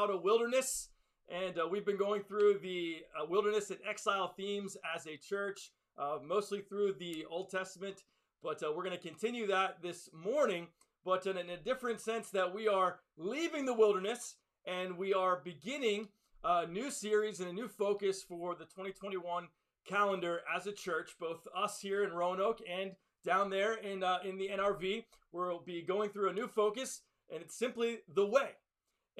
out a wilderness. And uh, we've been going through the uh, wilderness and exile themes as a church, uh, mostly through the Old Testament. But uh, we're going to continue that this morning, but in, in, a different sense that we are leaving the wilderness and we are beginning a new series and a new focus for the 2021 calendar as a church, both us here in Roanoke and down there in, uh, in the NRV. We'll be going through a new focus, and it's simply the way.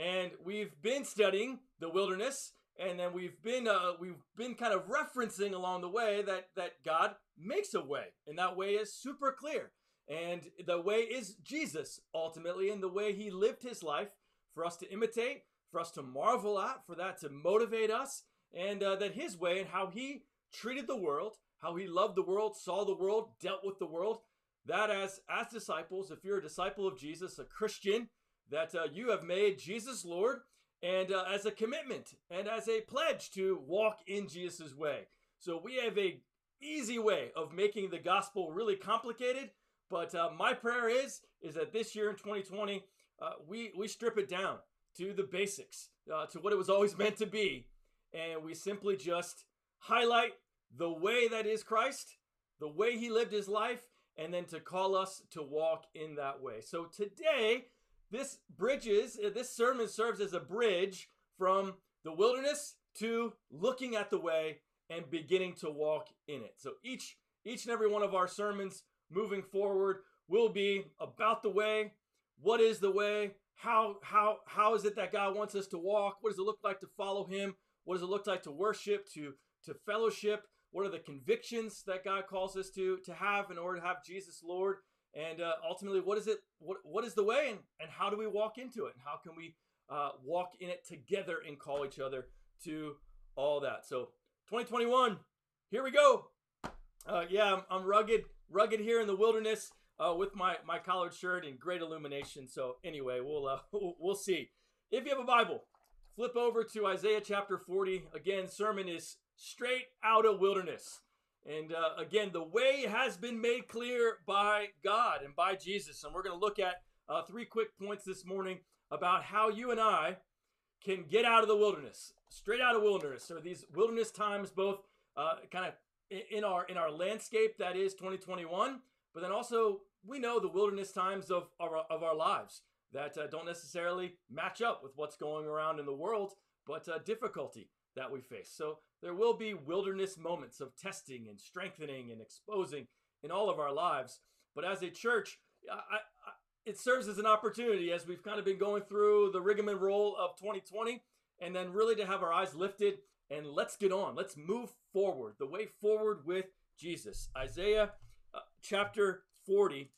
And we've been studying the wilderness, and then we've been uh, we've been kind of referencing along the way that that God makes a way, and that way is super clear. And the way is Jesus ultimately, and the way He lived His life for us to imitate, for us to marvel at, for that to motivate us, and uh, that His way and how He treated the world, how He loved the world, saw the world, dealt with the world. That as as disciples, if you're a disciple of Jesus, a Christian, that uh, you have made Jesus Lord and uh, as a commitment and as a pledge to walk in Jesus' way. So we have a easy way of making the gospel really complicated, but uh, my prayer is is that this year in 2020 uh, we we strip it down to the basics, uh, to what it was always meant to be, and we simply just highlight the way that is Christ, the way He lived His life, and then to call us to walk in that way. So today this bridges, uh, this sermon serves as a bridge from the wilderness to looking at the way and beginning to walk in it. So each each and every one of our sermons moving forward will be about the way. What is the way? How how how is it that God wants us to walk? What does it look like to follow him? What does it look like to worship, to to fellowship? What are the convictions that God calls us to to have in order to have Jesus Lord? And uh, ultimately what is it what, what is the way and, and how do we walk into it? And how can we uh, walk in it together and call each other to all that? So 2021 here we go. Uh, yeah I'm, I'm, rugged rugged here in the wilderness uh, with my my collared shirt and great illumination. So anyway we'll uh, we'll see. If you have a bible flip over to isaiah chapter 40 again sermon is straight out of wilderness and uh, again, the way has been made clear by God and by Jesus. And we're going to look at uh, three quick points this morning about how you and I can get out of the wilderness, straight out of wilderness, or these wilderness times, both uh, kind of in our in our landscape that is 2021, but then also we know the wilderness times of our, of our lives that uh, don't necessarily match up with what's going around in the world, but uh, difficulty that we face. So there will be wilderness moments of testing and strengthening and exposing in all of our lives. But as a church, I, I, it serves as an opportunity as we've kind of been going through the rigmarole of 2020 and then really to have our eyes lifted and let's get on. Let's move forward, the way forward with Jesus. Isaiah uh, chapter 40.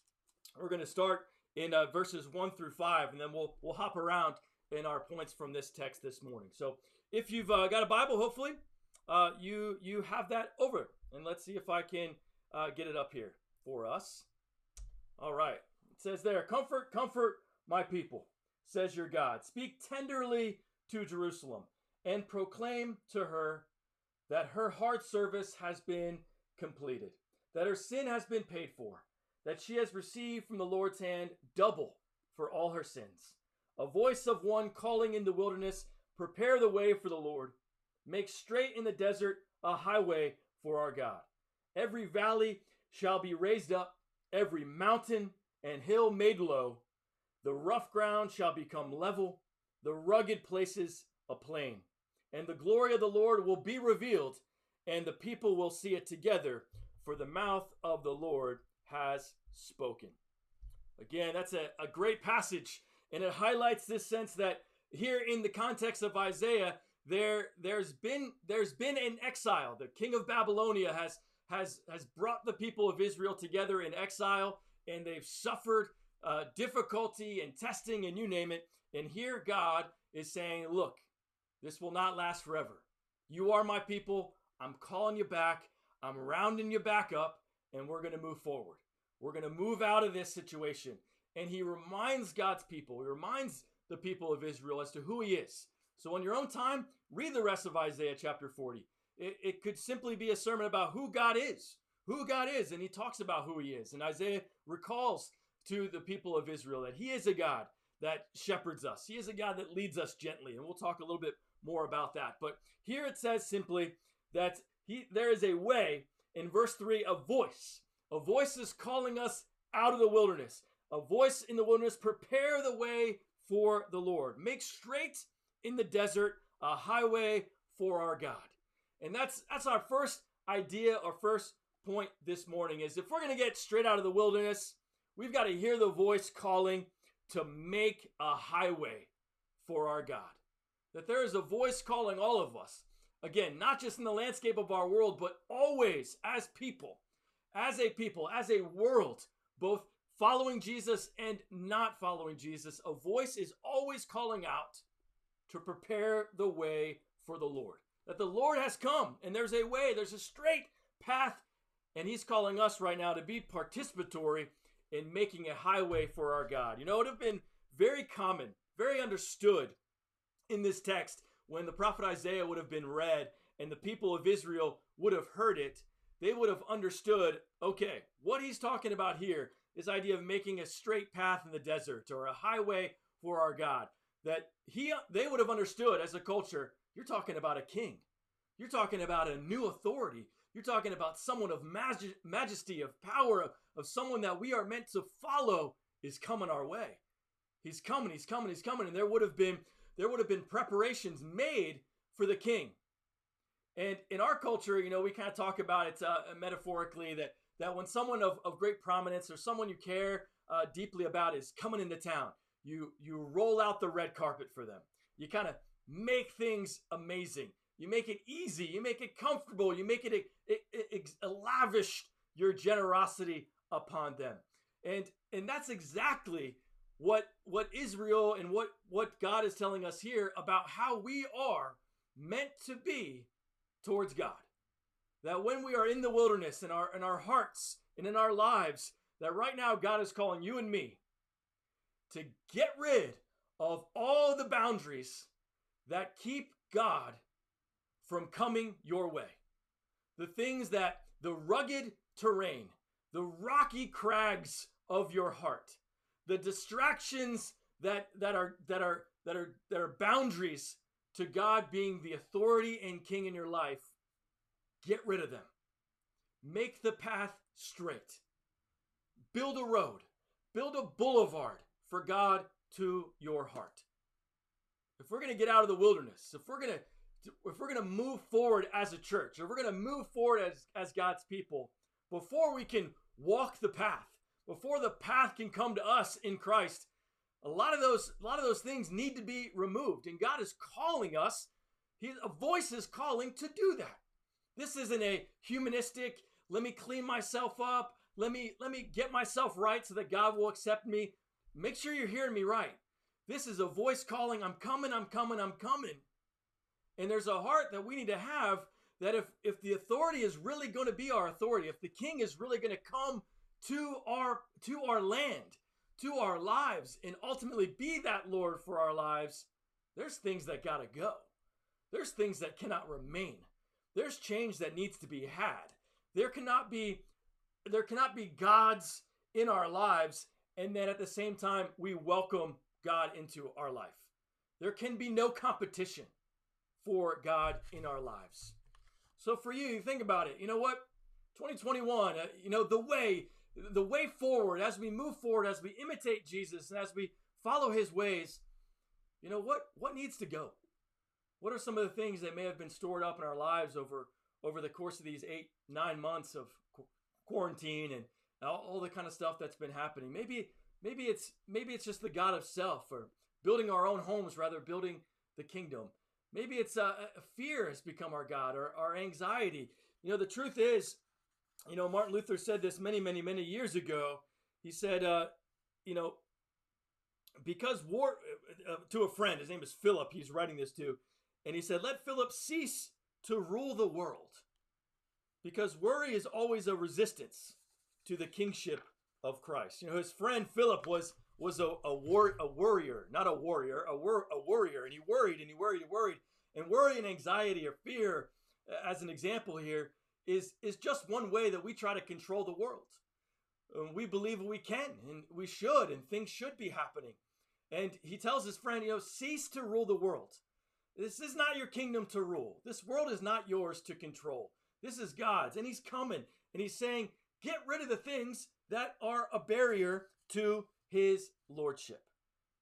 We're going to start in uh, verses 1 through 5 and then we'll we'll hop around in our points from this text this morning. So, if you've uh, got a Bible, hopefully uh, you you have that over. And let's see if I can uh, get it up here for us. All right. It says there, comfort, comfort my people, says your God. Speak tenderly to Jerusalem and proclaim to her that her heart service has been completed, that her sin has been paid for, that she has received from the Lord's hand double for all her sins. A voice of one calling in the wilderness, prepare the way for the Lord Make straight in the desert a highway for our God. Every valley shall be raised up, every mountain and hill made low. The rough ground shall become level, the rugged places a plain. And the glory of the Lord will be revealed, and the people will see it together, for the mouth of the Lord has spoken. Again, that's a, a great passage, and it highlights this sense that here in the context of Isaiah, there there's been there's been an exile. The king of Babylonia has has has brought the people of Israel together in exile, and they've suffered uh, difficulty and testing and you name it. And here God is saying, "Look, this will not last forever. You are my people. I'm calling you back. I'm rounding you back up, and we're going to move forward. We're going to move out of this situation." And he reminds God's people, he reminds the people of Israel as to who he is so, on your own time, read the rest of Isaiah chapter 40. It, it could simply be a sermon about who God is, who God is, and he talks about who he is. And Isaiah recalls to the people of Israel that he is a God that shepherds us. He is a God that leads us gently, and we'll talk a little bit more about that. But here it says simply that he there is a way in verse 3 a voice. A voice is calling us out of the wilderness. A voice in the wilderness, prepare the way for the Lord. Make straight in the desert a highway for our God. And that's that's our first idea or first point this morning is if we're going to get straight out of the wilderness, we've got to hear the voice calling to make a highway for our God. That there is a voice calling all of us. Again, not just in the landscape of our world, but always as people, as a people, as a world, both following Jesus and not following Jesus, a voice is always calling out to prepare the way for the Lord. That the Lord has come and there's a way, there's a straight path, and He's calling us right now to be participatory in making a highway for our God. You know, it would have been very common, very understood in this text when the prophet Isaiah would have been read and the people of Israel would have heard it. They would have understood okay, what he's talking about here, this idea of making a straight path in the desert or a highway for our God, that he they would have understood as a culture, you're talking about a king. You're talking about a new authority. You're talking about someone of majesty, of power, of, of someone that we are meant to follow is coming our way. He's coming, he's coming, he's coming. And there would have been there would have been preparations made for the king. And in our culture, you know, we kind of talk about it uh, metaphorically that that when someone of, of great prominence or someone you care uh, deeply about is coming into town, you you roll out the red carpet for them. You kind of make things amazing. You make it easy. You make it comfortable. You make it, it, it, it lavish your generosity upon them. And and that's exactly what what Israel and what what God is telling us here about how we are meant to be towards God. That when we are in the wilderness in our in our hearts and in our lives, that right now God is calling you and me to get rid of all the boundaries that keep God from coming your way. The things that the rugged terrain, the rocky crags of your heart, the distractions that that are that are that are that are boundaries to God being the authority and king in your life, get rid of them. Make the path straight. Build a road. Build a boulevard for God to your heart. If we're going to get out of the wilderness, if we're going to if we're going to move forward as a church, if we're going to move forward as as God's people, before we can walk the path, before the path can come to us in Christ, a lot of those a lot of those things need to be removed and God is calling us he, a voice is calling to do that. This isn't a humanistic, let me clean myself up, let me let me get myself right so that God will accept me. Make sure you're hearing me right. This is a voice calling, I'm coming, I'm coming, I'm coming. And there's a heart that we need to have that if if the authority is really going to be our authority, if the king is really going to come to our to our land, to our lives and ultimately be that Lord for our lives, there's things that got to go. There's things that cannot remain. There's change that needs to be had. There cannot be there cannot be gods in our lives and then at the same time we welcome God into our life. There can be no competition for God in our lives. So for you, you think about it. You know what? 2021, uh, you know, the way the way forward as we move forward as we imitate Jesus and as we follow his ways, you know what what needs to go? What are some of the things that may have been stored up in our lives over over the course of these 8 9 months of quarantine and all, all the kind of stuff that's been happening? Maybe maybe it's maybe it's just the god of self or building our own homes rather building the kingdom. Maybe it's uh, fear has become our God or our anxiety. You know, the truth is, you know, Martin Luther said this many, many, many years ago. He said, uh, you know, because war, uh, uh, to a friend, his name is Philip, he's writing this to, and he said, let Philip cease to rule the world because worry is always a resistance to the kingship of Christ. You know, his friend Philip was was a, a, war, a worrier, not a warrior, a, wor- a worrier. And he worried and he worried and worried. And worry and anxiety or fear, as an example here, is, is just one way that we try to control the world. We believe we can and we should, and things should be happening. And he tells his friend, you know, cease to rule the world. This is not your kingdom to rule. This world is not yours to control. This is God's. And he's coming and he's saying, get rid of the things that are a barrier to his lordship.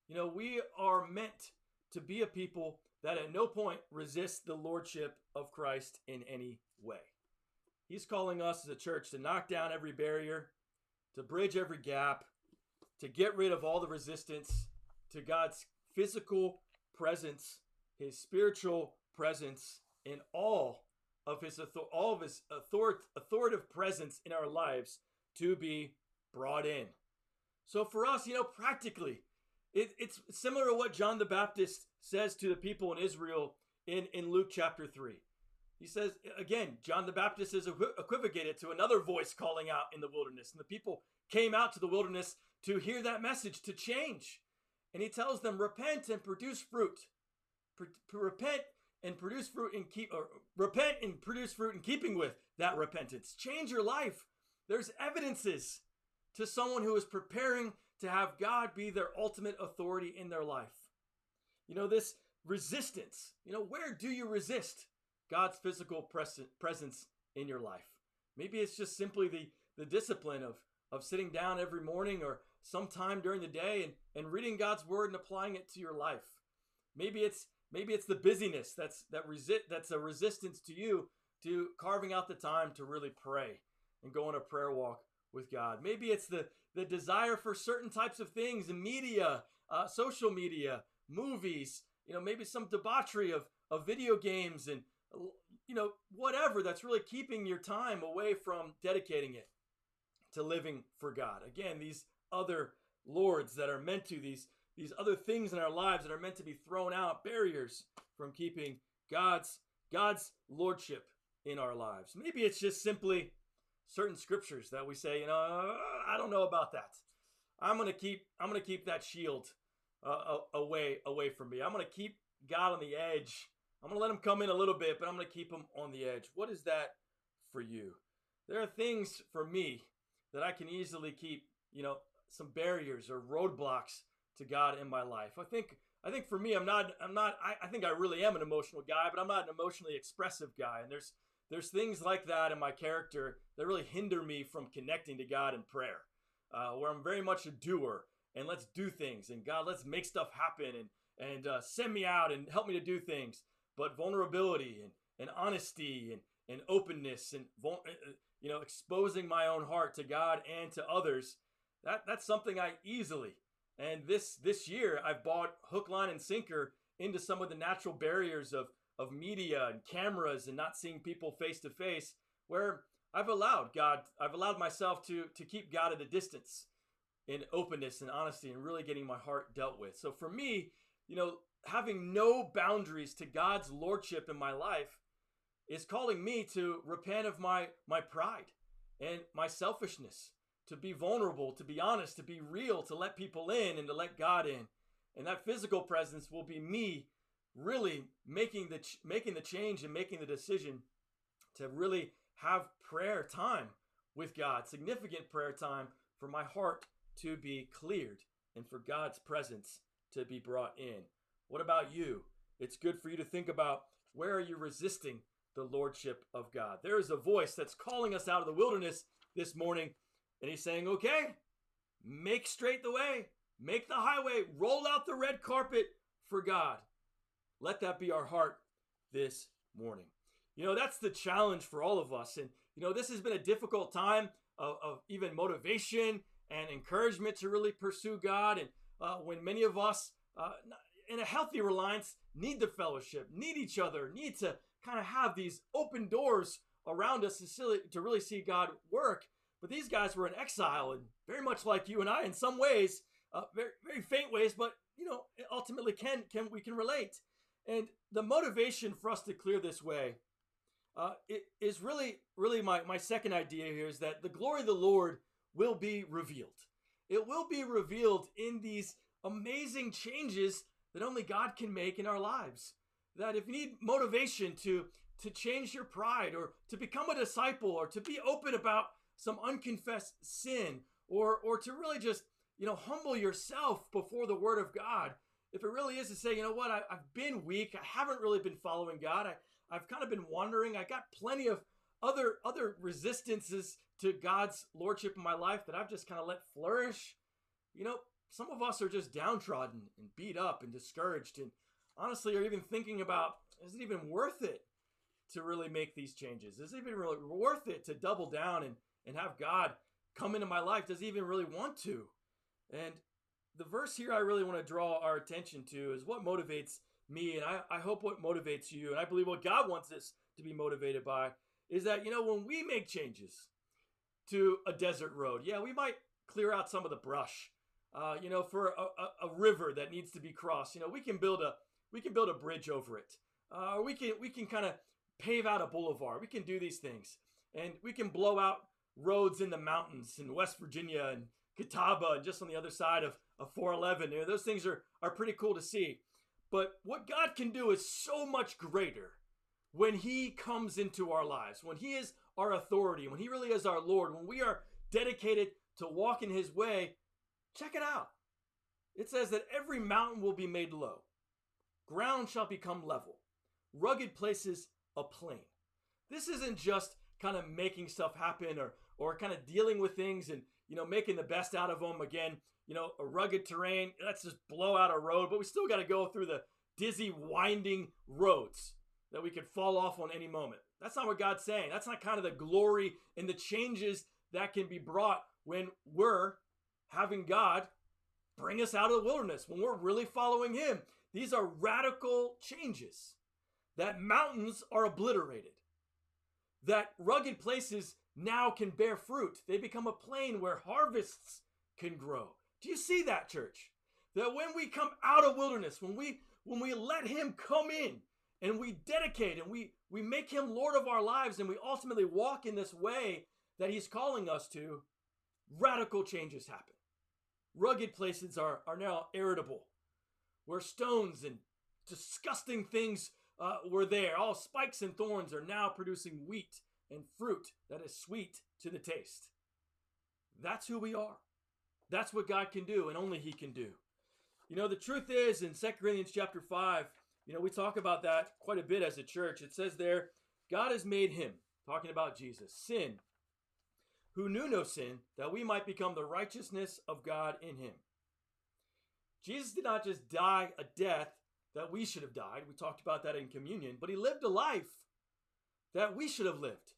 You know, we are meant to be a people that at no point resist the lordship of Christ in any way. He's calling us as a church to knock down every barrier, to bridge every gap, to get rid of all the resistance to God's physical presence, his spiritual presence in all of his all of his authoritative presence in our lives to be brought in. So for us, you know, practically, it, it's similar to what John the Baptist says to the people in Israel in, in Luke chapter 3. He says, again, John the Baptist is equivocated to another voice calling out in the wilderness. And the people came out to the wilderness to hear that message, to change. And he tells them, repent and produce fruit. repent and produce fruit and keep, or repent and produce fruit in keeping with that repentance. Change your life. There's evidences to someone who is preparing to have God be their ultimate authority in their life. You know, this resistance, you know, where do you resist God's physical pres- presence in your life? Maybe it's just simply the, the discipline of, of sitting down every morning or sometime during the day and, and reading God's word and applying it to your life. Maybe it's maybe it's the busyness that's that resist that's a resistance to you to carving out the time to really pray and go on a prayer walk with God. Maybe it's the the desire for certain types of things in media, uh, social media, movies, you know, maybe some debauchery of, of video games and, you know, whatever that's really keeping your time away from dedicating it to living for God. Again, these other lords that are meant to, these, these other things in our lives that are meant to be thrown out, barriers from keeping God's, God's lordship in our lives. Maybe it's just simply certain scriptures that we say, you know, I don't know about that. I'm gonna keep I'm gonna keep that shield uh, away away from me. I'm gonna keep God on the edge. I'm gonna let him come in a little bit, but I'm gonna keep him on the edge. What is that for you? There are things for me that I can easily keep, you know, some barriers or roadblocks to God in my life. I think I think for me, I'm not I'm not I, I think I really am an emotional guy, but I'm not an emotionally expressive guy. And there's there's things like that in my character that really hinder me from connecting to God in prayer, uh, where I'm very much a doer and let's do things and God, let's make stuff happen and and uh, send me out and help me to do things. But vulnerability and, and honesty and, and openness and uh, uh, you know exposing my own heart to God and to others, that that's something I easily and this this year I've bought hook, line, and sinker into some of the natural barriers of of media and cameras and not seeing people face to face where I've allowed God, I've allowed myself to to keep God at a distance in openness and honesty and really getting my heart dealt with. So for me, you know, having no boundaries to God's lordship in my life is calling me to repent of my my pride and my selfishness, to be vulnerable, to be honest, to be real, to let people in and to let God in. And that physical presence will be me really making the ch- making the change and making the decision to really have prayer time with God, significant prayer time for my heart to be cleared and for God's presence to be brought in. What about you? It's good for you to think about where are you resisting the lordship of God? There is a voice that's calling us out of the wilderness this morning and he's saying, "Okay, make straight the way, make the highway, roll out the red carpet for God." Let that be our heart this morning. You know, that's the challenge for all of us. And, you know, this has been a difficult time of, of even motivation and encouragement to really pursue God. And uh, when many of us, uh, in a healthy reliance, need the fellowship, need each other, need to kind of have these open doors around us to, to really see God work. But these guys were in exile and very much like you and I in some ways, uh, very, very faint ways, but, you know, ultimately can, can we can relate. And the motivation for us to clear this way uh, is really, really my, my second idea here is that the glory of the Lord will be revealed. It will be revealed in these amazing changes that only God can make in our lives. That if you need motivation to, to change your pride or to become a disciple or to be open about some unconfessed sin or, or to really just you know, humble yourself before the word of God. If it really is to say, you know what, I, have been weak. I haven't really been following God. I, I've kind of been wandering. I got plenty of other other resistances to God's lordship in my life that I've just kind of let flourish. You know, some of us are just downtrodden and beat up and discouraged and honestly are even thinking about is it even worth it to really make these changes? Is it even really worth it to double down and, and have God come into my life? Does he even really want to? And the verse here I really want to draw our attention to is what motivates me, and I, I hope what motivates you, and I believe what God wants us to be motivated by is that, you know, when we make changes to a desert road, yeah, we might clear out some of the brush. Uh, you know, for a, a, a, river that needs to be crossed, you know, we can build a we can build a bridge over it. Uh, we can we can kind of pave out a boulevard. We can do these things, and we can blow out roads in the mountains in West Virginia and Catawba, and just on the other side of, of 411. You know, those things are are pretty cool to see. But what God can do is so much greater when He comes into our lives, when He is our authority, when He really is our Lord, when we are dedicated to walk in His way. Check it out. It says that every mountain will be made low, ground shall become level, rugged places a plain. This isn't just kind of making stuff happen or or kind of dealing with things and you know making the best out of them again you know a rugged terrain let's just blow out a road but we still got to go through the dizzy winding roads that we could fall off on any moment. That's not what god's saying. That's not kind of the glory and the changes that can be brought when we're having god bring us out of the wilderness when we're really following him. These are radical changes. That mountains are obliterated, that rugged places now can bear fruit. They become a plain where harvests can grow. Do you see that, church? That when we come out of wilderness, when we when we let him come in and we dedicate and we we make him lord of our lives and we ultimately walk in this way that he's calling us to, radical changes happen. Rugged places are, are now irritable, where stones and disgusting things uh, were there. All spikes and thorns are now producing wheat and fruit that is sweet to the taste. That's who we are. That's what God can do, and only He can do. You know, the truth is in 2 Corinthians chapter 5, you know, we talk about that quite a bit as a church. It says there, God has made him, talking about Jesus, sin, who knew no sin, that we might become the righteousness of God in him. Jesus did not just die a death that we should have died. We talked about that in communion, but he lived a life that we should have lived.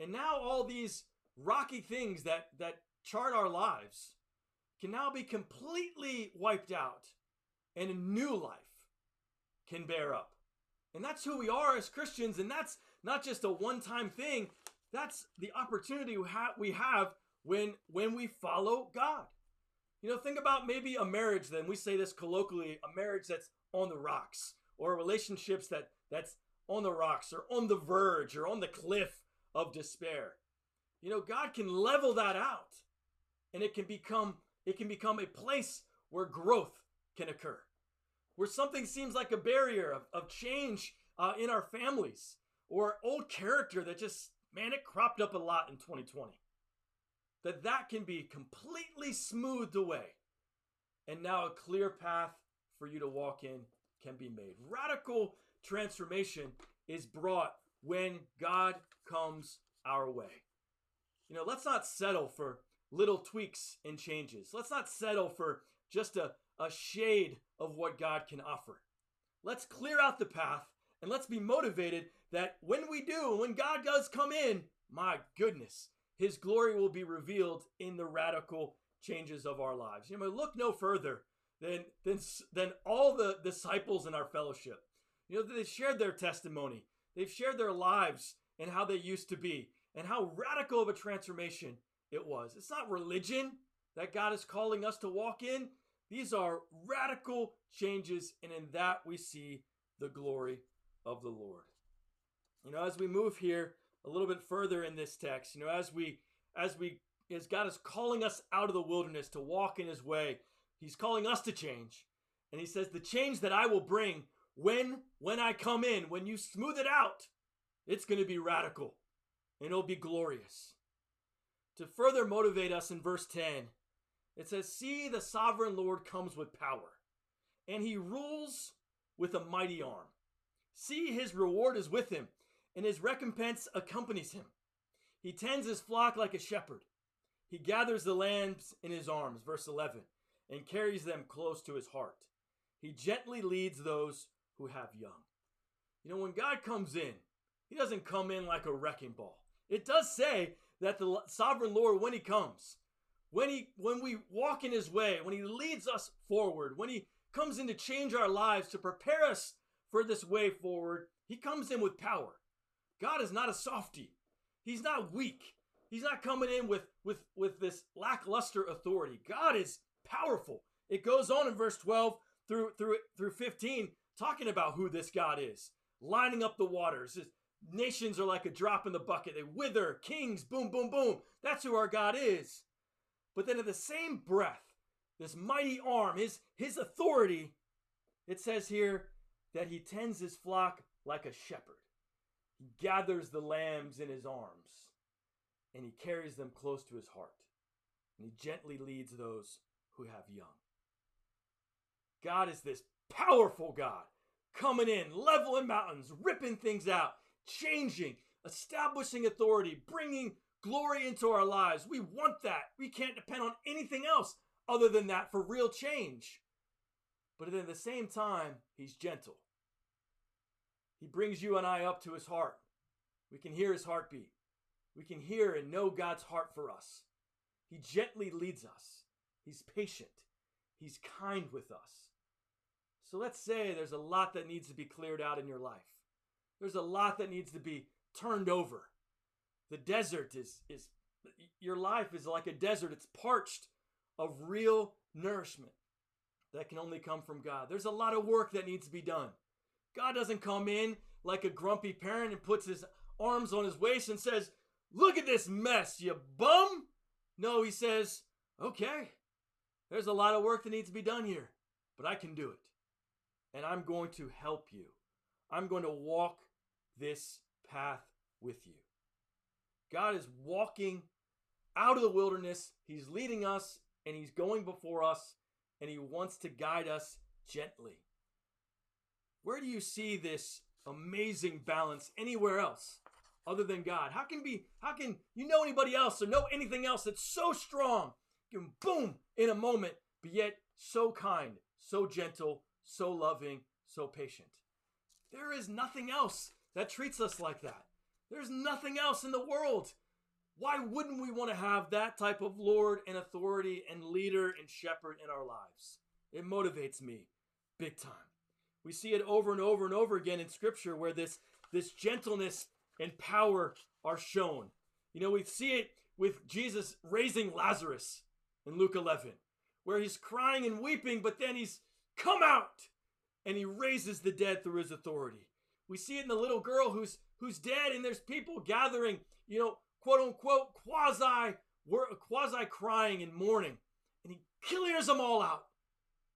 And now all these rocky things that that chart our lives can now be completely wiped out and a new life can bear up. And that's who we are as Christians and that's not just a one-time thing. That's the opportunity we have when when we follow God. You know, think about maybe a marriage then. We say this colloquially, a marriage that's on the rocks or relationships that that's on the rocks or on the verge or on the cliff of despair. You know, God can level that out and it can become it can become a place where growth can occur. Where something seems like a barrier of, of change uh, in our families or old character that just man it cropped up a lot in 2020 that that can be completely smoothed away and now a clear path for you to walk in can be made. Radical transformation is brought when God comes our way. You know, let's not settle for little tweaks and changes. Let's not settle for just a, a shade of what God can offer. Let's clear out the path and let's be motivated that when we do, when God does come in, my goodness, his glory will be revealed in the radical changes of our lives. You know, look no further than than than all the disciples in our fellowship. You know, they shared their testimony. They've shared their lives and how they used to be and how radical of a transformation it was. It's not religion that God is calling us to walk in. These are radical changes, and in that we see the glory of the Lord. You know, as we move here a little bit further in this text, you know, as we as we as God is calling us out of the wilderness to walk in his way, He's calling us to change. And he says, The change that I will bring when when I come in, when you smooth it out, it's going to be radical and it'll be glorious. To further motivate us in verse 10, It says, See, the sovereign Lord comes with power, and he rules with a mighty arm. See, his reward is with him, and his recompense accompanies him. He tends his flock like a shepherd. He gathers the lambs in his arms, verse 11, and carries them close to his heart. He gently leads those who have young. You know, when God comes in, he doesn't come in like a wrecking ball. It does say that the sovereign Lord, when he comes, when he when we walk in his way, when he leads us forward, when he comes in to change our lives, to prepare us for this way forward, he comes in with power. God is not a softy. He's not weak. He's not coming in with with with this lackluster authority. God is powerful. It goes on in verse 12 through through through 15 talking about who this God is, lining up the waters. Nations are like a drop in the bucket. They wither, kings, boom boom boom. That's who our God is. But then in the same breath, this mighty arm, his his authority, it says here that he tends his flock like a shepherd. He gathers the lambs in his arms and he carries them close to his heart. And he gently leads those who have young. God is this powerful God coming in, leveling mountains, ripping things out, changing, establishing authority, bringing glory into our lives. We want that. We can't depend on anything else other than that for real change. But at the same time, he's gentle. He brings you and I up to his heart. We can hear his heartbeat. We can hear and know God's heart for us. He gently leads us. He's patient. He's kind with us. So let's say there's a lot that needs to be cleared out in your life. There's a lot that needs to be turned over. The desert is is your life is like a desert. It's parched of real nourishment that can only come from God. There's a lot of work that needs to be done. God doesn't come in like a grumpy parent and puts his arms on his waist and says, Look at this mess, you bum. No, he says, Okay, there's a lot of work that needs to be done here, but I can do it. And I'm going to help you. I'm going to walk this path with you. God is walking out of the wilderness. He's leading us and He's going before us and He wants to guide us gently. Where do you see this amazing balance anywhere else other than God? How can be how can you know anybody else or know anything else that's so strong, You can boom in a moment, but yet so kind, so gentle, so loving, so patient? There is nothing else that treats us like that. There's nothing else in the world. Why wouldn't we want to have that type of Lord and authority and leader and shepherd in our lives? It motivates me big time. We see it over and over and over again in scripture where this this gentleness and power are shown. You know, we see it with Jesus raising Lazarus in Luke 11, where he's crying and weeping, but then he's come out and he raises the dead through his authority. We see it in the little girl who's who's dead, and there's people gathering, you know, quote unquote, quasi quasi crying and mourning, and he clears them all out,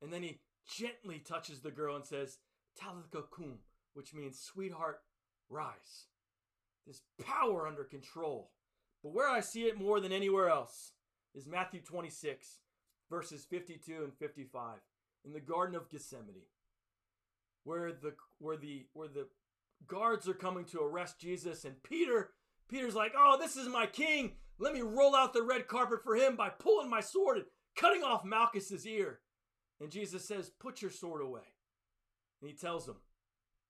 and then he gently touches the girl and says, Talitha cum, which means sweetheart, rise. This power under control. But where I see it more than anywhere else is Matthew 26, verses 52 and 55, in the Garden of Gethsemane, where the where the where the guards are coming to arrest Jesus, and Peter, Peter's like, "Oh, this is my king. Let me roll out the red carpet for him by pulling my sword and cutting off Malchus's ear." And Jesus says, "Put your sword away." And he tells him,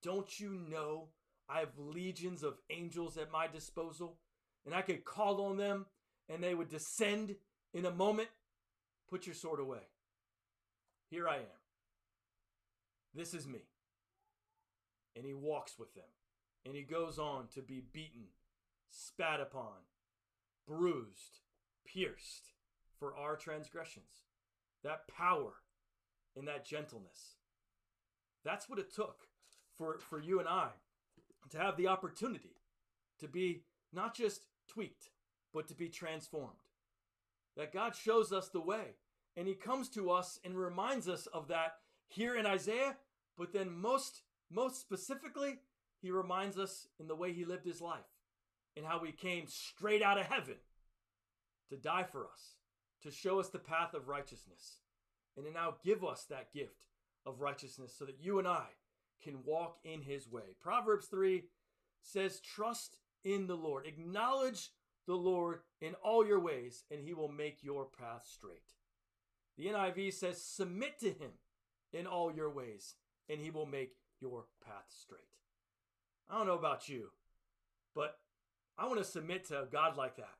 "Don't you know I have legions of angels at my disposal, and I could call on them, and they would descend in a moment? Put your sword away. Here I am. This is me." and he walks with them. And he goes on to be beaten, spat upon, bruised, pierced for our transgressions. That power and that gentleness. That's what it took for, for you and I to have the opportunity to be not just tweaked, but to be transformed. That God shows us the way. And he comes to us and reminds us of that here in Isaiah, but then most most specifically, he reminds us in the way he lived his life, in how he came straight out of heaven to die for us, to show us the path of righteousness. And to now give us that gift of righteousness so that you and I can walk in his way. Proverbs 3 says, Trust in the Lord. Acknowledge the Lord in all your ways, and he will make your path straight. The NIV says, Submit to him in all your ways, and he will make your path straight. I don't know about you, but I want to submit to a God like that.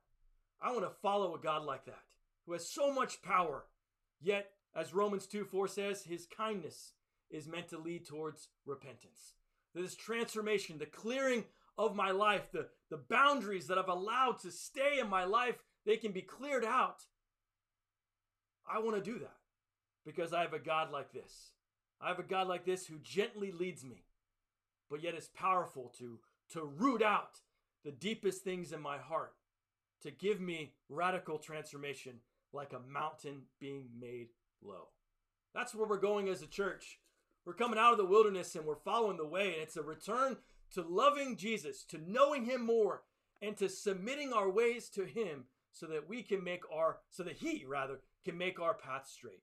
I want to follow a God like that who has so much power, yet, as Romans 2 4 says, his kindness is meant to lead towards repentance. This transformation, the clearing of my life, the, the boundaries that I've allowed to stay in my life, they can be cleared out. I want to do that because I have a God like this. I have a God like this who gently leads me, but yet is powerful to, to root out the deepest things in my heart, to give me radical transformation like a mountain being made low. That's where we're going as a church. We're coming out of the wilderness and we're following the way, and it's a return to loving Jesus, to knowing Him more, and to submitting our ways to Him so that we can make our, so that He, rather, can make our path straight.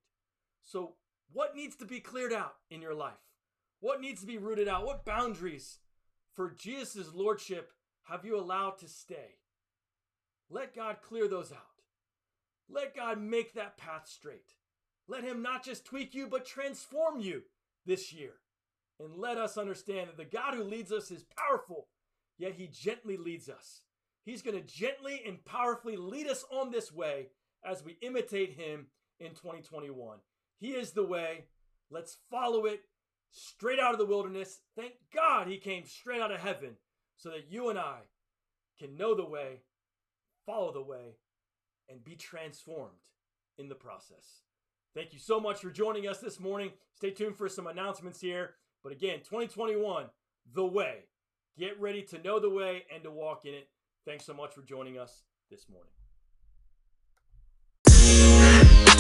So, what needs to be cleared out in your life? What needs to be rooted out? What boundaries for Jesus' Lordship have you allowed to stay? Let God clear those out. Let God make that path straight. Let Him not just tweak you, but transform you this year. And let us understand that the God who leads us is powerful, yet He gently leads us. He's going to gently and powerfully lead us on this way as we imitate Him in 2021. He is the way. Let's follow it straight out of the wilderness. Thank God He came straight out of heaven so that you and I can know the way, follow the way, and be transformed in the process. Thank you so much for joining us this morning. Stay tuned for some announcements here. But again, 2021, the way. Get ready to know the way and to walk in it. Thanks so much for joining us this morning.